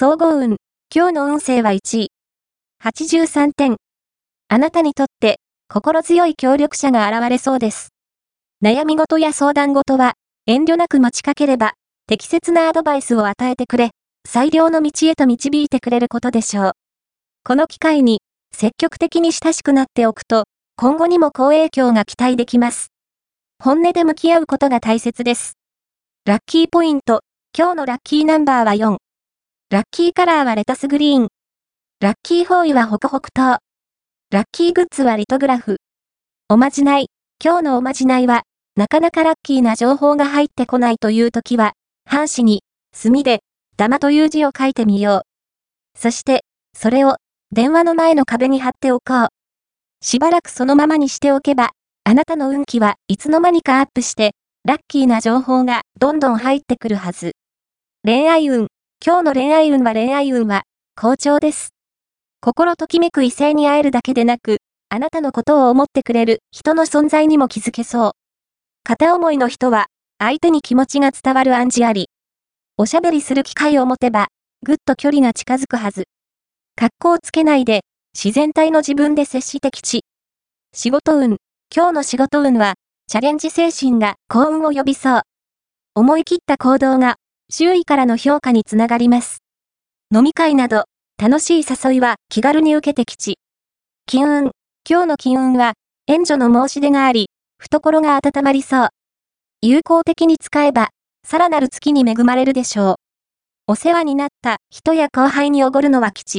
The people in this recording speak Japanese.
総合運。今日の運勢は1位。83点。あなたにとって心強い協力者が現れそうです。悩み事や相談事は遠慮なく持ちかければ適切なアドバイスを与えてくれ、最良の道へと導いてくれることでしょう。この機会に積極的に親しくなっておくと今後にも好影響が期待できます。本音で向き合うことが大切です。ラッキーポイント。今日のラッキーナンバーは4。ラッキーカラーはレタスグリーン。ラッキーフォーイはホクホク糖。ラッキーグッズはリトグラフ。おまじない。今日のおまじないは、なかなかラッキーな情報が入ってこないという時は、半紙に、墨で、玉という字を書いてみよう。そして、それを、電話の前の壁に貼っておこう。しばらくそのままにしておけば、あなたの運気はいつの間にかアップして、ラッキーな情報がどんどん入ってくるはず。恋愛運。今日の恋愛運は恋愛運は好調です。心ときめく異性に会えるだけでなく、あなたのことを思ってくれる人の存在にも気づけそう。片思いの人は、相手に気持ちが伝わる暗示あり。おしゃべりする機会を持てば、ぐっと距離が近づくはず。格好をつけないで、自然体の自分で接して吉。仕事運。今日の仕事運は、チャレンジ精神が幸運を呼びそう。思い切った行動が、周囲からの評価につながります。飲み会など、楽しい誘いは気軽に受けて吉。金運。今日の金運は、援助の申し出があり、懐が温まりそう。有効的に使えば、さらなる月に恵まれるでしょう。お世話になった人や後輩におごるのは吉。